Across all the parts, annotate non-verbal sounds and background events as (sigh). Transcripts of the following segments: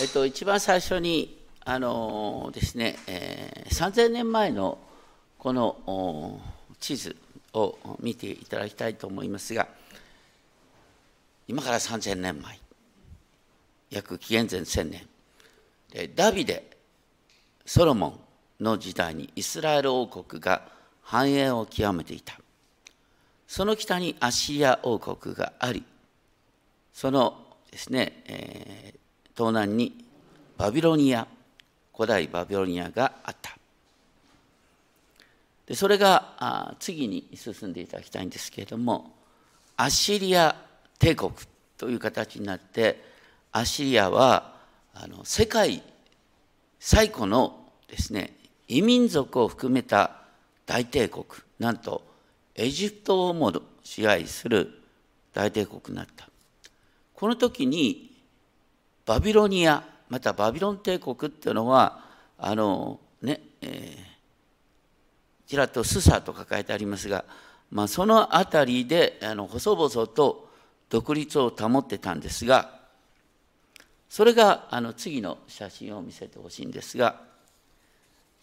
えっと、一番最初に、あのですね、えー、3000年前のこの地図を見ていただきたいと思いますが、今から3000年前、約紀元前1000年、でダビデ、ソロモンの時代にイスラエル王国が繁栄を極めていた。その北にアッシリア王国があり、そのですね、えー、東南にバビロニア、古代バビロニアがあった。でそれが次に進んでいただきたいんですけれども、アッシリア帝国という形になって、アッシリアはあの世界最古のですね、異民族を含めた大帝国、なんとエジプトをも支配する大帝国になった。この時にバビロニア、またバビロン帝国っていうのは、あのね、え、ちらっとスサと書かれてありますが、まあ、その辺りであの細々と独立を保ってたんですが、それがあの次の写真を見せてほしいんですが、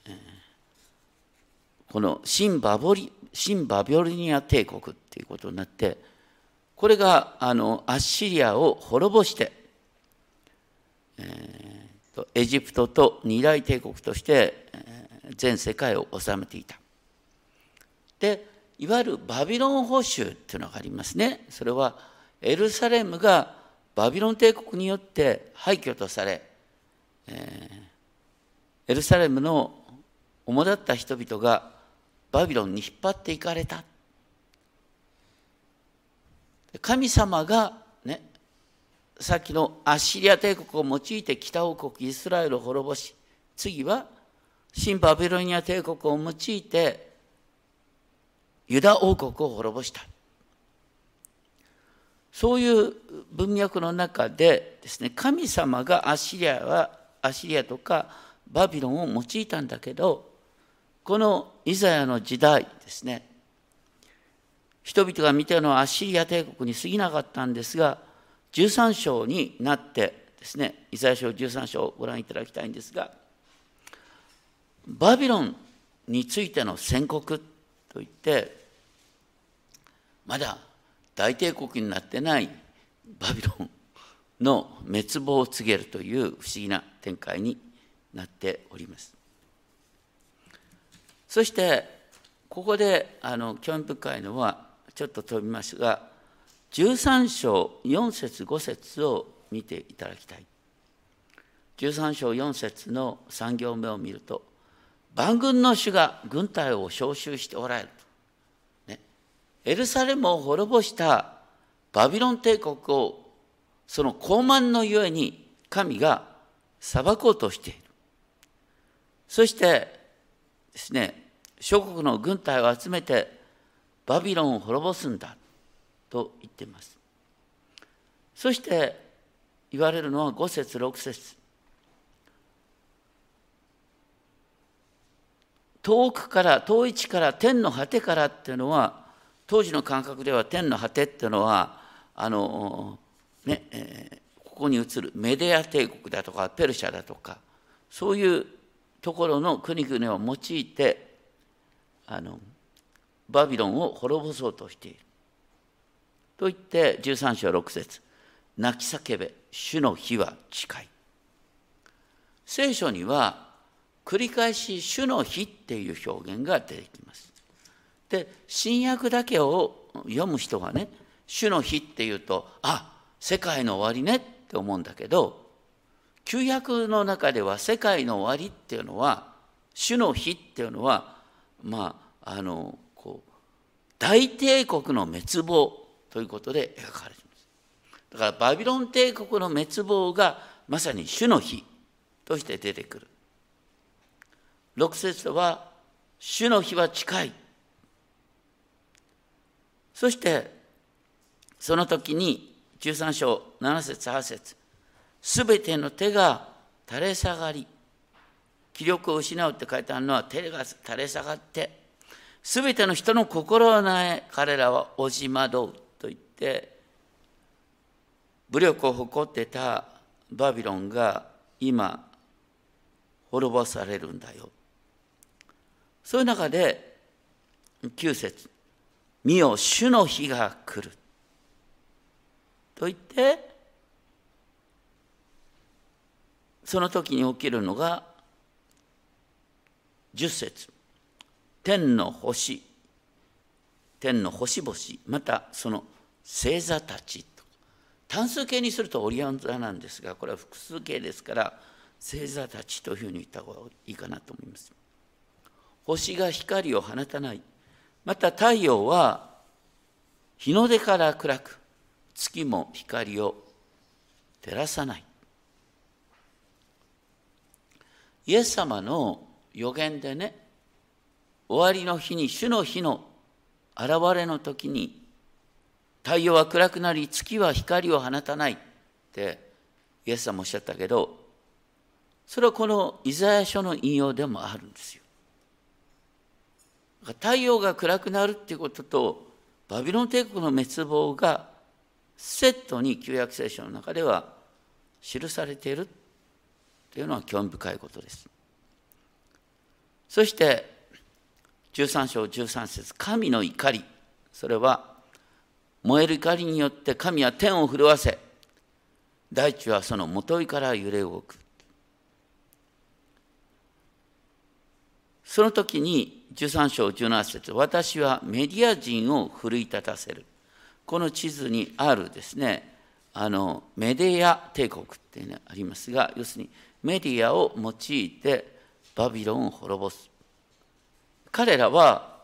えー、この新バボリ新バビロニア帝国っていうことになって、これがあのアッシリアを滅ぼして、えー、とエジプトと二大帝国として全世界を治めていた。でいわゆるバビロン保守っていうのがありますね。それはエルサレムがバビロン帝国によって廃墟とされ、えー、エルサレムの主だった人々がバビロンに引っ張っていかれた。神様がさっきのアッシリア帝国を用いて北王国イスラエルを滅ぼし次は新バビロニア帝国を用いてユダ王国を滅ぼした。そういう文脈の中でですね神様がアッシリアはアッシリアとかバビロンを用いたんだけどこのイザヤの時代ですね人々が見たのはアッシリア帝国に過ぎなかったんですが13章になってですね、イザヤ書13章をご覧いただきたいんですが、バビロンについての宣告といって、まだ大帝国になってないバビロンの滅亡を告げるという不思議な展開になっております。そして、ここであの興味深いのは、ちょっと飛びますが、13章4節5節を見ていただきたい。13章4節の3行目を見ると、万軍の主が軍隊を召集しておられると。ね、エルサレムを滅ぼしたバビロン帝国をその高慢のゆえに神が裁こうとしている。そしてですね、諸国の軍隊を集めてバビロンを滅ぼすんだ。と言っています。そして言われるのは5節6節遠くから遠い地から天の果てからっていうのは当時の感覚では天の果てっていうのはあのね、えー、ここに映るメディア帝国だとかペルシャだとかそういうところの国々を用いてあのバビロンを滅ぼそうとしている。と言って13章6節。泣き叫べ主の日は近い。聖書には繰り返し主の日っていう表現が出てきます。で新約だけを読む人がね主の日っていうとあ世界の終わりねって思うんだけど旧約の中では世界の終わりっていうのは主の日っていうのはまああのこう大帝国の滅亡ということで描かれています。だからバビロン帝国の滅亡がまさに主の日として出てくる。6節は主の日は近い。そしてその時に13章7節8節すべての手が垂れ下がり気力を失うって書いてあるのは手が垂れ下がってすべての人の心をなえ彼らは押し惑うて武力を誇ってたバビロンが今滅ぼされるんだよ。そういう中で9節見よ主の日が来る」と言ってその時に起きるのが10節天の星天の星々またその星座たち単数形にするとオリオン座なんですがこれは複数形ですから星座たちというふうに言った方がいいかなと思います。星が光を放たない。また太陽は日の出から暗く月も光を照らさない。イエス様の予言でね終わりの日に主の日の現れの時に太陽は暗くなり月は光を放たないってイエス様おっしゃったけどそれはこのイザヤ書の引用でもあるんですよ。太陽が暗くなるっていうこととバビロン帝国の滅亡がセットに旧約聖書の中では記されているというのは興味深いことです。そして13章13節神の怒りそれは燃える怒りによって神は天を震わせ大地はそのもといから揺れ動く。その時に13章17節私はメディア人を奮い立たせる。この地図にあるですねあのメディア帝国っていうのがありますが要するにメディアを用いてバビロンを滅ぼす。彼らは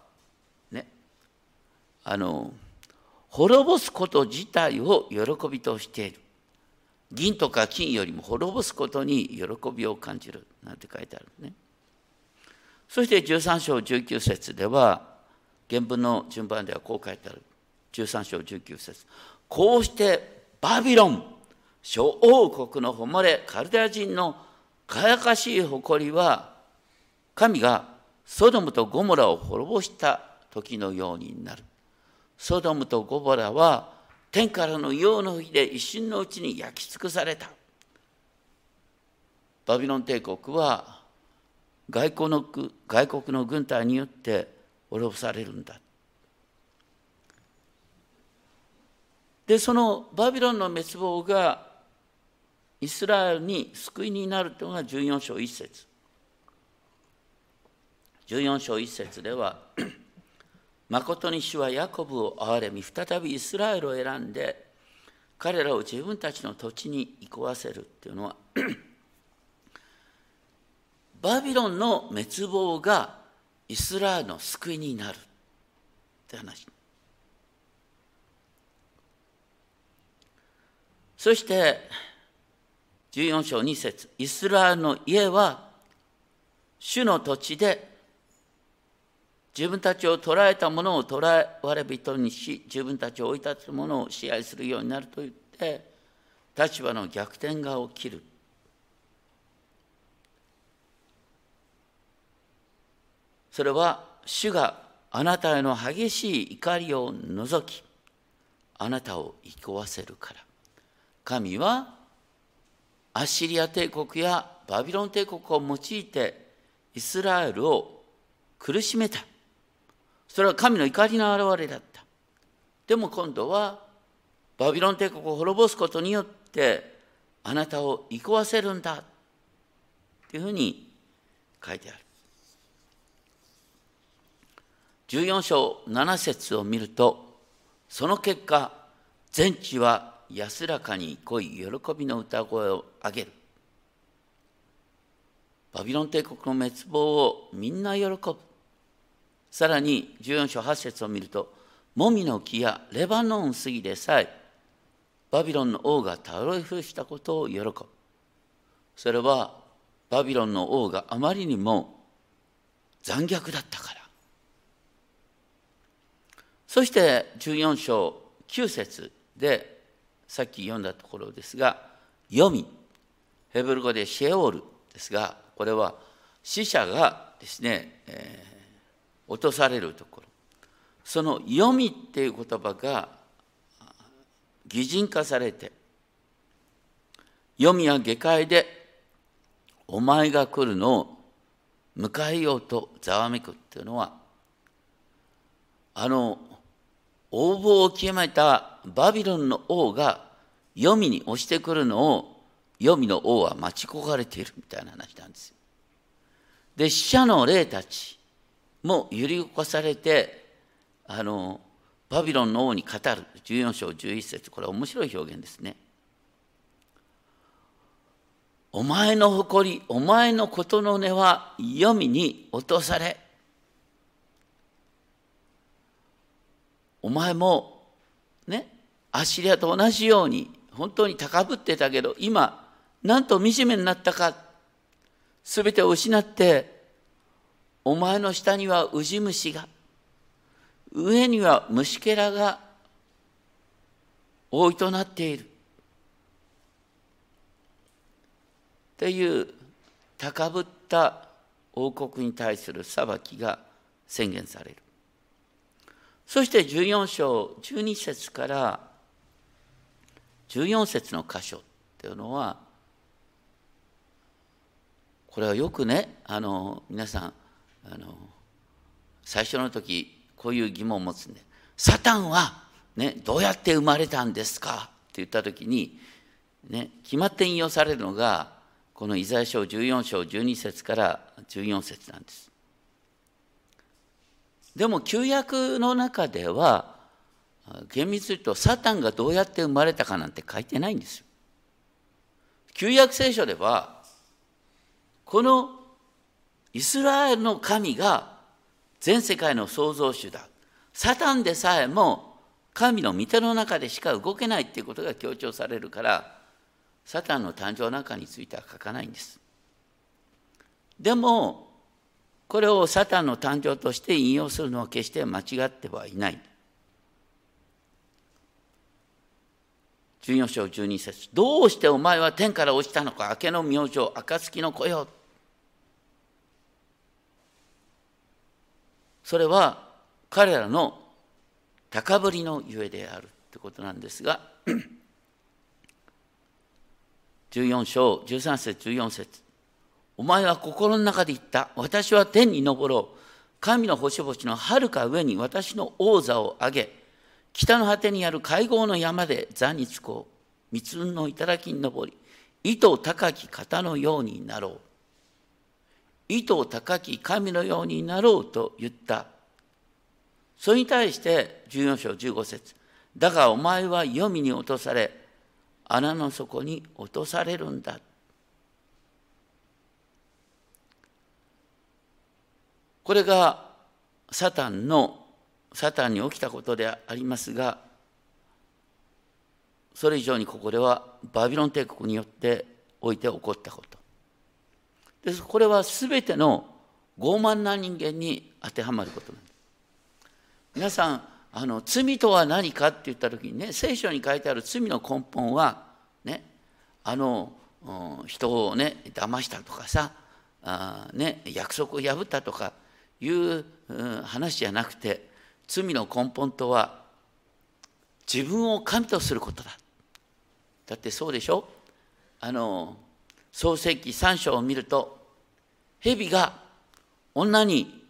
ねあの滅ぼすこと自体を喜びとしている。銀とか金よりも滅ぼすことに喜びを感じるなんて書いてあるね。そして13章19節では原文の順番ではこう書いてある。13章19節。こうしてバビロン諸王国の誉れカルデア人の輝かしい誇りは神がソドムとゴモラを滅ぼした時のようになる。ソドムとゴモラは天からの陽の日で一瞬のうちに焼き尽くされたバビロン帝国は外国の外国の軍隊によって滅ぼされるんだ。でそのバビロンの滅亡がイスラエルに救いになるというのが14章1節14章1節では「誠に主はヤコブを憐れみ再びイスラエルを選んで彼らを自分たちの土地に行こわせる」っていうのは (clears throat) バビロンの滅亡がイスラエルの救いになるって話。そして14章2節イスラエルの家は主の土地で自分たちを捕らえたものを捕らわれ人にし自分たちを追い立つものを支配するようになると言って立場の逆転が起きる。それは主があなたへの激しい怒りを除きあなたを生こわせるから。神はアッシリア帝国やバビロン帝国を用いてイスラエルを苦しめた。それは神の怒りの表れだった。でも今度はバビロン帝国を滅ぼすことによってあなたを生こわせるんだ。というふうに書いてある。14章7節を見るとその結果全地は安らかに濃い喜びの歌声を上げる。バビロン帝国の滅亡をみんな喜ぶ。さらに14章8節を見るともみの木やレバノン杉でさえバビロンの王が倒れ伏したことを喜ぶ。それはバビロンの王があまりにも残虐だったから。そして14章9節でさっき読んだところですが読みヘブル語でシェオールですがこれは死者がですね、え、落とされるところその読みっていう言葉が擬人化されて読みは下界でお前が来るのを迎えようとざわめくっていうのはあの応募を決めたバビロンの王が黄泉に押してくるのを黄泉の王は待ち焦がれているみたいな話なんですよ。で死者の霊たちもう揺り動かされてあのバビロンの王に語る。14章11節。これ面白い表現ですね。お前の誇り、お前のことの根は黄泉に落とされ、お前もね、アシリアと同じように本当に高ぶってたけど、今、なんと惨めになったか、すべてを失って、お前の下にはウジ虫が、上には虫けらが多いとなっている。っていう高ぶった王国に対する裁きが宣言される。そして14章12節から14節の箇所っていうのはこれはよくねあの皆さんあの最初の時こういう疑問を持つんで「サタンは、ね、どうやって生まれたんですか?」って言った時に、ね、決まって引用されるのがこのイザヤ書14章12節から14節なんです。でも旧約の中では厳密に言うとサタンがどうやって生まれたかなんて書いてないんですよ。旧約聖書ではこのイスラエルの神が全世界の創造主だ。サタンでさえも神の御手の中でしか動けないっていうことが強調されるからサタンの誕生の中については書かないんです。でも、これをサタンの誕生として引用するのは決して間違ってはいない。14章12節どうしてお前は天から落ちたのか明けの明星暁の子よそれは彼らの高ぶりのゆえであるってことなんですが (coughs) 14章13節14節お前は心の中で言った。私は天に昇ろう。神の星々のはるか上に私の王座を上げ、北の果てにある会合の山で座につこう。三つの頂に登り、糸高き方のようになろう。糸高き神のようになろうと言った。それに対して14章15節だがお前は黄泉に落とされ、穴の底に落とされるんだ。これがサタンのサタンに起きたことでありますがそれ以上にここではバビロン帝国によっておいて起こったことですこれは全ての傲慢な人間に当てはまることなんです。皆さんあの罪とは何かって言った時にね聖書に書いてある罪の根本はねあの人をね騙したとかさあ、ね、約束を破ったとかいう話じゃなくて罪の根本とは自分を神とすることだ。だってそうでしょ？あの創世記3章を見ると蛇が女に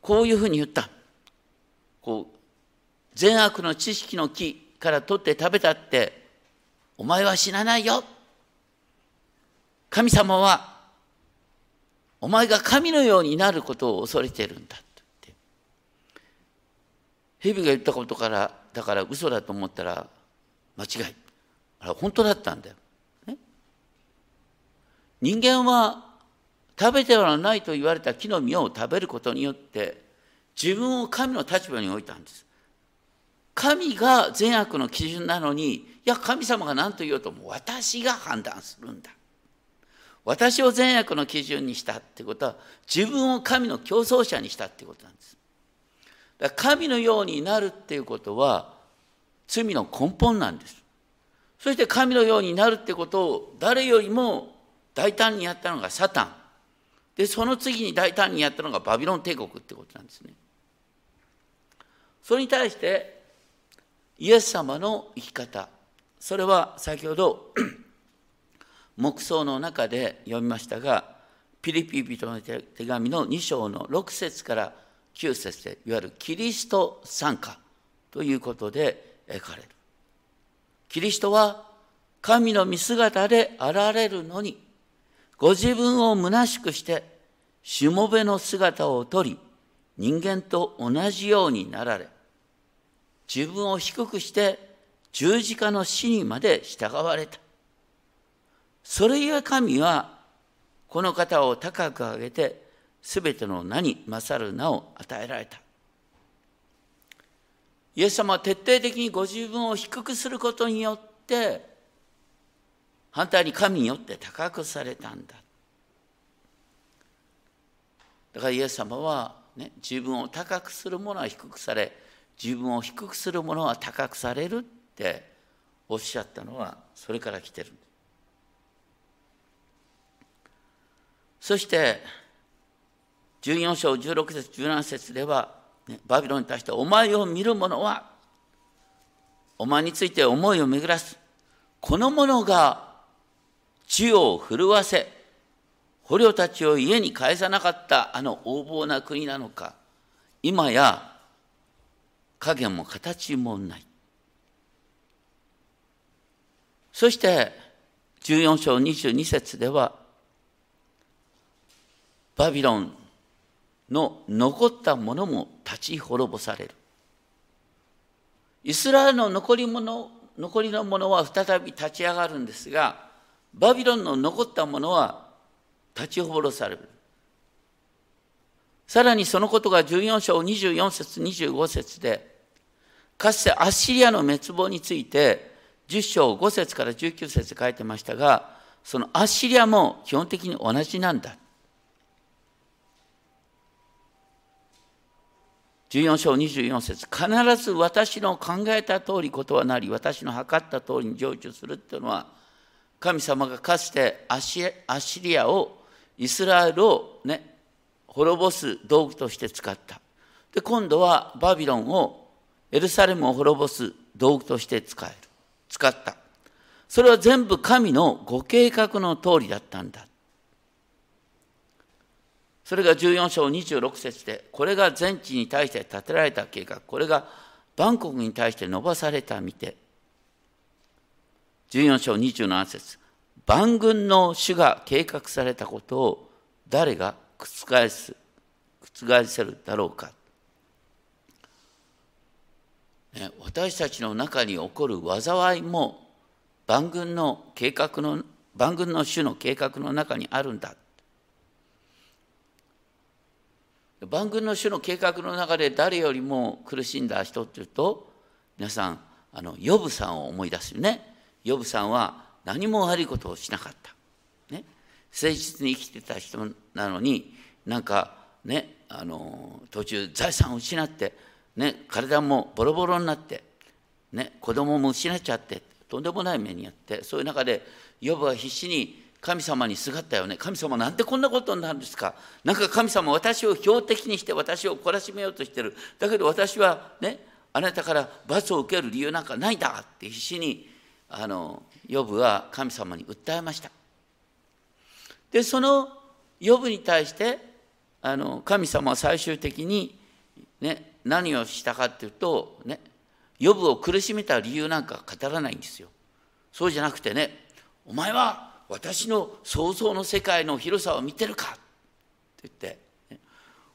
こういうふうに言った。こう善悪の知識の木から取って食べたってお前は死なないよ。神様はお前が神のようになることを恐れてるんだって。蛇が言ったことからだから嘘だと思ったら間違い。あれ本当だったんだよ、人間は食べてはないと言われた木の実を食べることによって自分を神の立場に置いたんです。神が善悪の基準なのにいや神様が何と言おうとも私が判断するんだ。私を善悪の基準にしたってことは自分を神の競争者にしたってことなんです。だから神のようになるっていうことは罪の根本なんです。そして神のようになるってことを誰よりも大胆にやったのがサタン。でその次に大胆にやったのがバビロン帝国ってことなんですね。それに対してイエス様の生き方。それは先ほど (clears throat) 黙想の中で読みましたがピリピリ人の手紙の2章の6節から9節でいわゆるキリスト参加ということで描かれる。キリストは神の見姿で現れるのにご自分を虚しくしてしもべの姿をとり人間と同じようになられ自分を低くして十字架の死にまで従われた。それゆえ神はこの方を高く上げてすべての名に勝る名を与えられた。イエス様は徹底的にご自分を低くすることによって反対に神によって高くされたんだ。だからイエス様は、ね、自分を高くする者は低くされ自分を低くする者は高くされるっておっしゃったのはそれから来てる。そして14章16節17節では、ね、バビロンに対してお前を見る者はお前について思いを巡らす。この者が地を震わせ捕虜たちを家に帰さなかったあの横暴な国なのか今や影も形もない。そして14章22節ではバビロンの残ったものも立ち滅ぼされる。イスラエルの残り物残りのものは再び立ち上がるんですがバビロンの残ったものは立ち滅ぼされる。さらにそのことが14章24節25節でかつてアッシリアの滅亡について10章5節から19節書いてましたがそのアッシリアも基本的に同じなんだ。14章24節必ず私の考えた通りことはなり私の測った通りに成就するっていうのは神様がかつてアッシリアをイスラエルをね滅ぼす道具として使った。で今度はバビロンをエルサレムを滅ぼす道具として使える。使った。それは全部神のご計画の通りだったんだ。それが14章26節で、これが全地に対して立てられた計画、これがバンコクに対して伸ばされた見て、14章27節。万軍の主が計画されたことを誰が覆す、覆せるだろうか。ね、私たちの中に起こる災いも万軍の計画の万軍の主の計画の中にあるんだ。万軍の主の計画の中で誰よりも苦しんだ人っていうと皆さんあのヨブさんを思い出すよね。ヨブさんは何も悪いことをしなかった、ね、誠実に生きてた人なのになんかねあの途中財産を失って、ね、体もボロボロになって、ね、子供も失っちゃってとんでもない目にあってそういう中でヨブは必死に神様にすがったよね。神様なんでこんなことになるんですか？なんか神様私を標的にして私を懲らしめようとしてる。だけど私はねあなたから罰を受ける理由なんかないんだって必死にあのヨブは神様に訴えました。でそのヨブに対してあの神様は最終的に、ね、何をしたかっていうとねヨブを苦しめた理由なんか語らないんですよ。そうじゃなくてねお前は私の想像の世界の広さを見てるかって言って、ね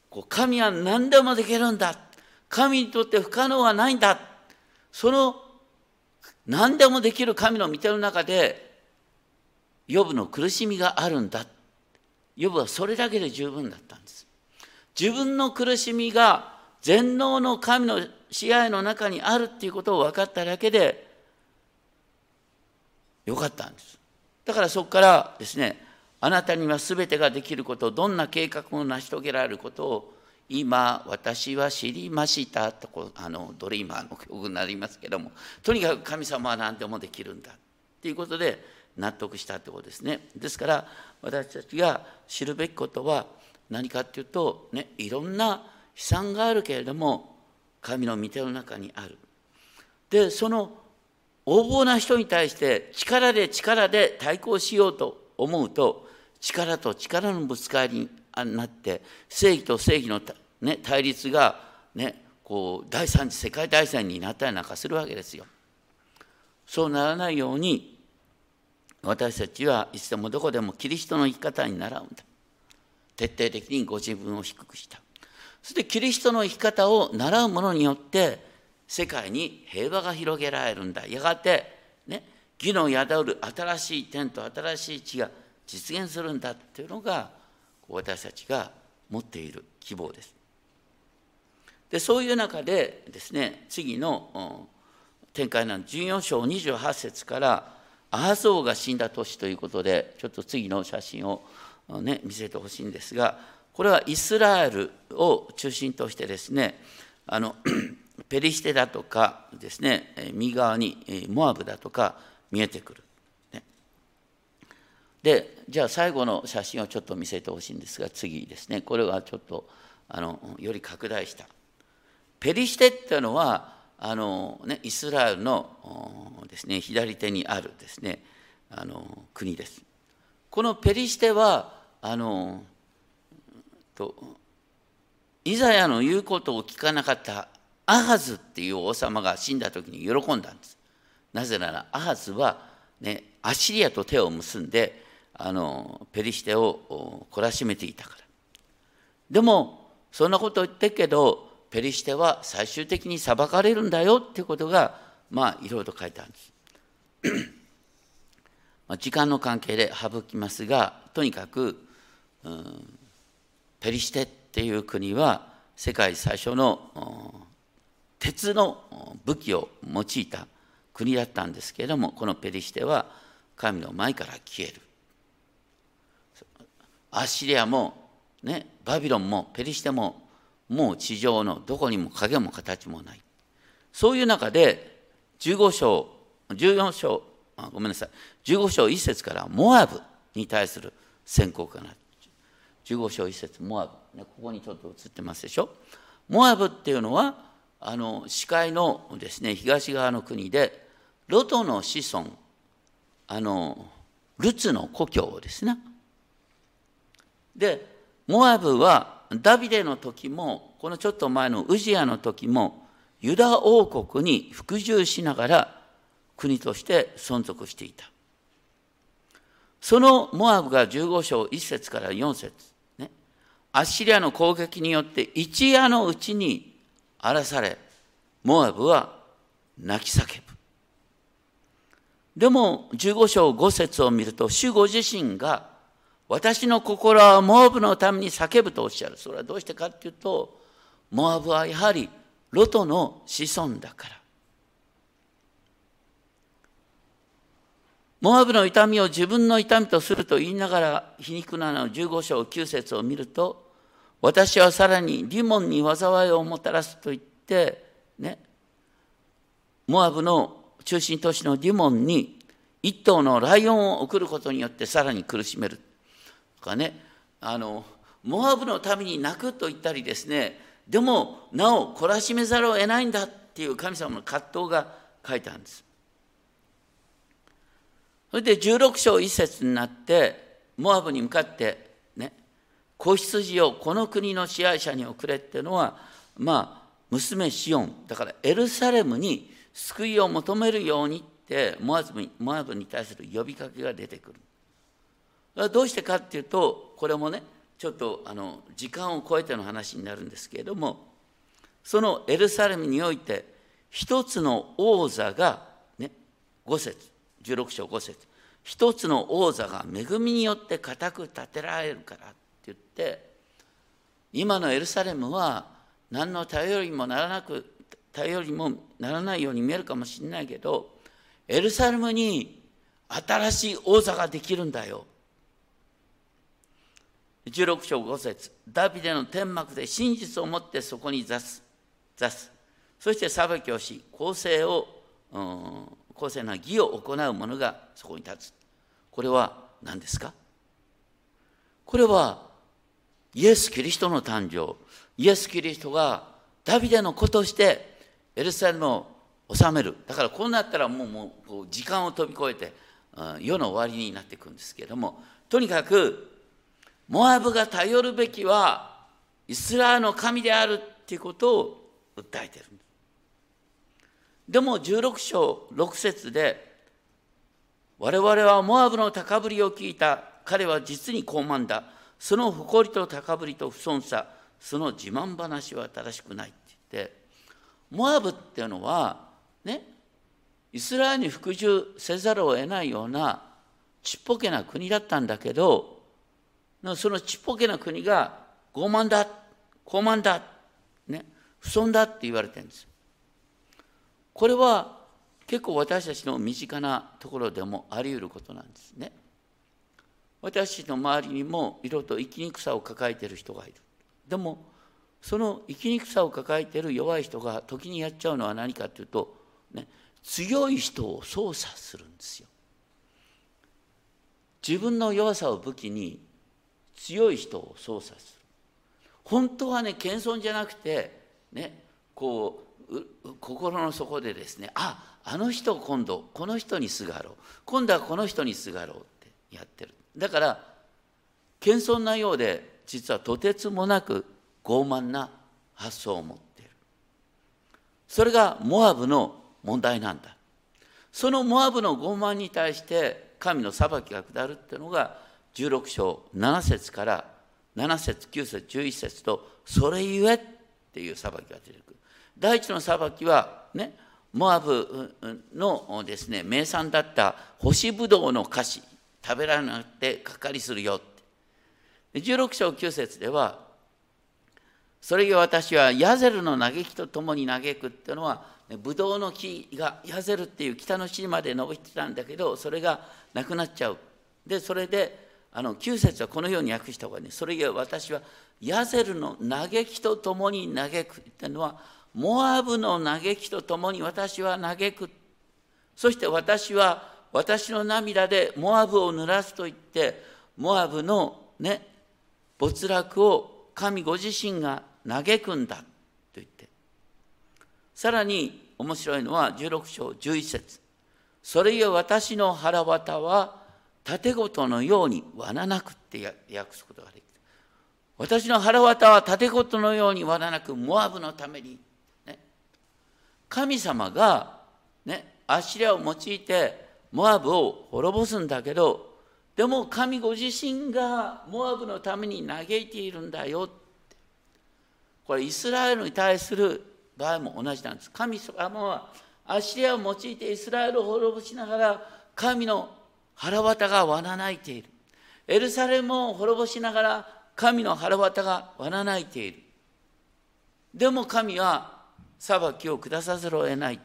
こう神は何でもできるんだ。神にとって不可能はないんだ。その何でもできる神の見てる中でヨブの苦しみがあるんだ。ヨブはそれだけで十分だったんです。自分の苦しみが全能の神の支配の中にあるっていうことを分かっただけでよかったんです。だからそこからですねあなたには全てができることどんな計画も成し遂げられることを今私は知りましたとこあのドリーマーの曲になりますけどもとにかく神様は何でもできるんだということで納得したということですね。ですから私たちが知るべきことは何かっていうと、ね、いろんな悲惨があるけれども神の御手の中にある。でその横暴な人に対して力で力で対抗しようと思うと力と力のぶつかりになって正義と正義の、ね、対立が、ね、こう第三次世界大戦になったりなんかするわけですよ。そうならないように私たちはいつでもどこでもキリストの生き方に習うんだ。徹底的にご自分を低くした。そしてキリストの生き方を習う者によって世界に平和が広げられるんだ。やがて、ね、義の宿る新しい天と新しい地が実現するんだっていうのが私たちが持っている希望です。でそういう中でですね次の展開なの14章28節からアハゾーが死んだ年ということでちょっと次の写真を、ね、見せてほしいんですがこれはイスラエルを中心としてですねあの (clears throat) ペリシテだとかですね右側にモアブだとか見えてくる。でじゃあ最後の写真をちょっと見せてほしいんですが次ですね。これはちょっとあのより拡大した。ペリシテっていうのはあの、ね、イスラエルのですね左手にあるですねあの国です。このペリシテはあのとイザヤの言うことを聞かなかったアハズっていう王様が死んだ時に喜んだんです。なぜならアハズは、ね、アシリアと手を結んであのペリシテを懲らしめていたから。でもそんなこと言ってるけどペリシテは最終的に裁かれるんだよってことがまあいろいろと書いてあるんです。時間の関係で省きますがとにかく、うん、ペリシテっていう国は世界最初の鉄の武器を用いた国だったんですけれどもこのペリシテは神の前から消える。アッシリアも、ね、バビロンもペリシテももう地上のどこにも影も形もない。そういう中で15章14章あごめんなさい。15章1節からモアブに対する宣告がな15章1節モアブ、ね、ここにちょっと映ってますでしょ？モアブっていうのはあの視界のですね東側の国でロトの子孫あのルツの故郷ですねでモアブはダビデの時もこのちょっと前のウジアの時もユダ王国に服従しながら国として存続していた。そのモアブが15章1節から4節ねアッシリアの攻撃によって一夜のうちに荒らされモアブは泣き叫ぶ。でも15章5節を見ると主ご自身が私の心はモアブのために叫ぶとおっしゃる。それはどうしてかっていうと、モアブはやはりロトの子孫だから。モアブの痛みを自分の痛みとすると言いながら皮肉なの15章9節を見ると私はさらにリモンに災いをもたらすと言ってねモアブの中心都市のリモンに一頭のライオンを送ることによってさらに苦しめるかねあのモアブのために泣くと言ったりですねでもなお懲らしめざるを得ないんだっていう神様の葛藤が書いてあるんです。それで16章1節になってモアブに向かってね子羊をこの国の支配者に送れっていうのはまあ娘シオンだからエルサレムに救いを求めるようにってモアブモアブに対する呼びかけが出てくる。どうしてかっていうとこれもねちょっとあの時間を超えての話になるんですけれどもそのエルサレムにおいて一つの王座がね5節16章5節一つの王座が恵みによって固く建てられるからって言って今のエルサレムは何の頼りもならなく頼りもならないように見えるかもしれないけどエルサレムに新しい王座ができるんだよ。16章5節。ダビデの天幕で真実を持ってそこに座す。座す。そして裁きをし公正を、うん、公正な義を行う者がそこに立つ。これは何ですか？これはイエス・キリストの誕生。イエス・キリストがダビデの子としてエルサレムを収める。だからこうなったらもうもう時間を飛び越えて、うん、世の終わりになっていくんですけれどもとにかくモアブが頼るべきはイスラエルの神であるっていうことを訴えてる。でも16章6節で我々はモアブの高ぶりを聞いた。彼は実に高慢だ。その誇りと高ぶりと不遜さ。その自慢話は正しくない。って言ってモアブっていうのはねイスラエルに服従せざるを得ないようなちっぽけな国だったんだけどそのちっぽけな国が傲慢だ高慢だ、ね、不損だって言われてるんです。これは結構私たちの身近なところでもあり得ることなんですね。私たちの周りにもいろと生きにくさを抱えてる人がいる。でもその生きにくさを抱えてる弱い人が時にやっちゃうのは何かというと、ね、強い人を操作するんですよ。自分の弱さを武器に強い人を操作する。本当はね謙遜じゃなくてねこう心の底でですねああの人今度この人にすがろう。今度はこの人にすがろうってやってる。だから謙遜なようで実はとてつもなく傲慢な発想を持っている。それがモアブの問題なんだ。そのモアブの傲慢に対して神の裁きが下るっていうのが16章7節から7節9節11節とそれゆえっていう裁きが出てくる。第一の裁きはねモアブのですね名産だった干しぶどうの菓子食べられなくてかかりするよって。16章9節ではそれが私はヤゼルの嘆きとともに嘆くっていうのはブドウの木がヤゼルっていう北の地まで伸びてたんだけどそれがなくなっちゃう。でそれであの9節はこのように訳した方がいいね。それが私はヤゼルの嘆きとともに嘆く。っていうのはモアブの嘆きとともに私は嘆く。そして私は私の涙でモアブを濡らすと言ってモアブのね没落を神ご自身が嘆くんだと言って。さらに面白いのは16章11節。それゆえ私の腹渡は盾ごとのように罠なくって訳すことができる私の腹渡は盾ごとのように罠なくモアブのために、ね、神様が、ね、アシリアを用いてモアブを滅ぼすんだけどでも神ご自身がモアブのために嘆いているんだよ。これイスラエルに対する場合も同じなんです。神様はアシリアを用いてイスラエルを滅ぼしながら神の腹渡がわなないているエルサレムを滅ぼしながら神の腹渡がわなないているでも神は裁きを下さざるを得ない。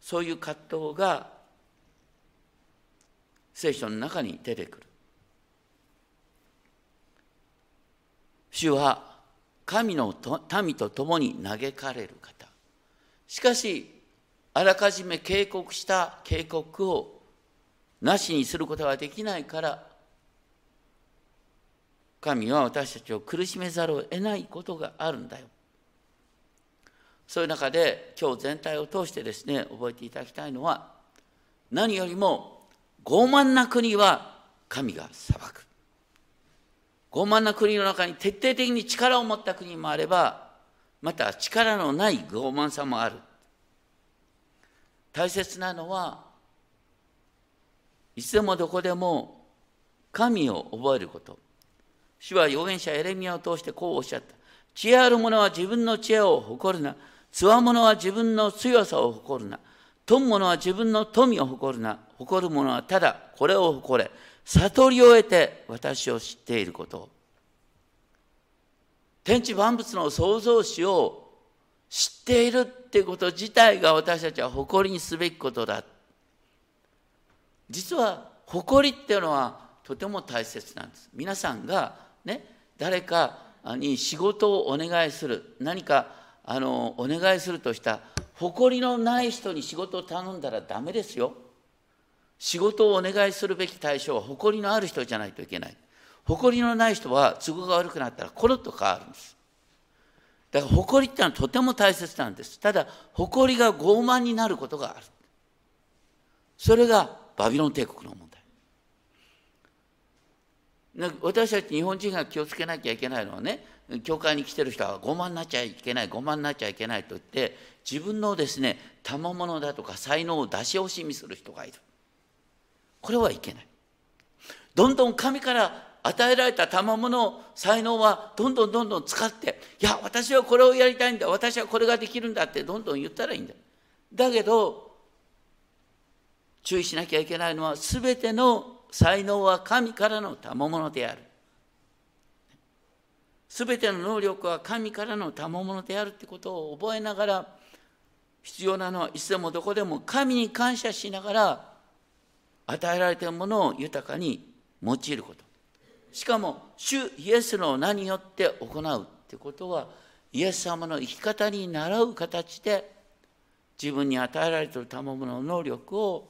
そういう葛藤が聖書の中に出てくる。主は神の民と共に嘆かれる方。しかしあらかじめ警告した警告をなしにすることができないから神は私たちを苦しめざるを得ないことがあるんだよ。そういう中で今日全体を通してですね覚えていただきたいのは何よりも傲慢な国は神が裁く。傲慢な国の中に徹底的に力を持った国もあればまた力のない傲慢さもある。大切なのはいつでもどこでも神を覚えること。主は預言者エレミアを通してこうおっしゃった。知恵ある者は自分の知恵を誇るな。つわ者は自分の強さを誇るな。富む者は自分の富を誇るな。誇る者はただこれを誇れ。悟りを得て私を知っていること。天地万物の創造主を知っているってこと自体が私たちは誇りにすべきことだ実は誇りっていうのはとても大切なんです。皆さんがね誰かに仕事をお願いする何かあのお願いするとした誇りのない人に仕事を頼んだらダメですよ。仕事をお願いするべき対象は誇りのある人じゃないといけない。誇りのない人は都合が悪くなったらコロッと変わるんです。だから誇りってのはとても大切なんです。ただ誇りが傲慢になることがある。それがバビロン帝国の問題。私たち日本人が気をつけなきゃいけないのはね教会に来てる人は傲慢になっちゃいけない傲慢になっちゃいけないと言って自分のですね賜物だとか才能を出し惜しみする人がいる。これはいけない。どんどん神から与えられた賜物才能はどんどんどんどん使っていや私はこれをやりたいんだ私はこれができるんだってどんどん言ったらいいんだ。だけど注意しなきゃいけないのは全ての才能は神からの賜物である。全ての能力は神からの賜物であるってことを覚えながら必要なのはいつでもどこでも神に感謝しながら与えられてるものを豊かに用いること。しかも主イエスの名によって行うってことはイエス様の生き方に倣う形で自分に与えられている賜物の能力を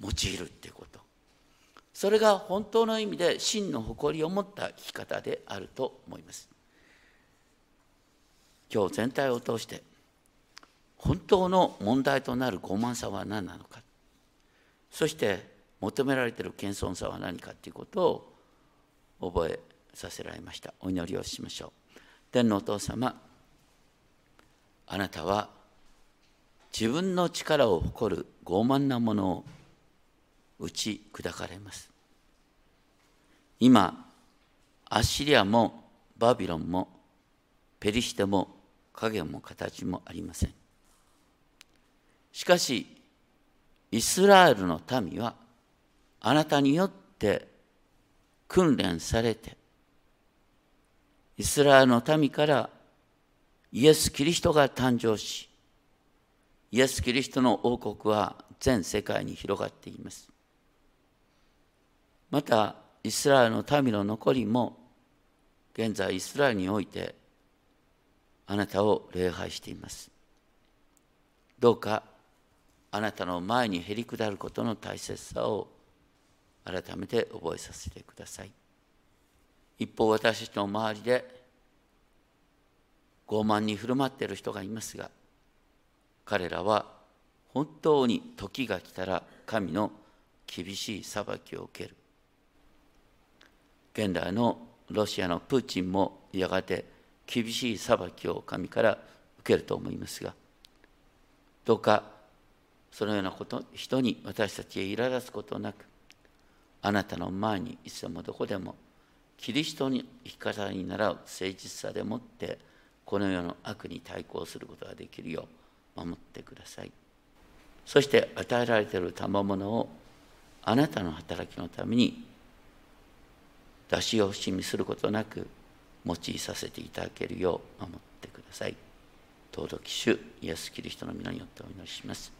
用いるっていうこと。それが本当の意味で真の誇りを持った生き方であると思います。今日全体を通して本当の問題となる傲慢さは何なのか。そして求められている謙遜さは何かということを覚えさせられました。お祈りをしましょう。天のお父様あなたは自分の力を誇る傲慢なものを打ち砕かれます。今アッシリアもバビロンもペリシテも影も形もありません。しかしイスラエルの民はあなたによって訓練されてイスラエルの民からイエス・キリストが誕生しイエス・キリストの王国は全世界に広がっています。またイスラエルの民の残りも現在イスラエルにおいてあなたを礼拝しています。どうかあなたの前にへり下ることの大切さを改めて覚えさせてください。一方私たちの周りで傲慢に振る舞っている人がいますが彼らは本当に時が来たら神の厳しい裁きを受ける。現代のロシアのプーチンもやがて厳しい裁きを神から受けると思いますがどうかそのようなこと人に私たちへ苛立つことなくあなたの前にいつでもどこでもキリストに生き方に倣う誠実さでもってこの世の悪に対抗することができるよう守ってください。そして与えられている賜物をあなたの働きのために出し惜しみすることなく用いさせていただけるよう守ってください。尊き主イエス・キリストの皆によってお祈りします。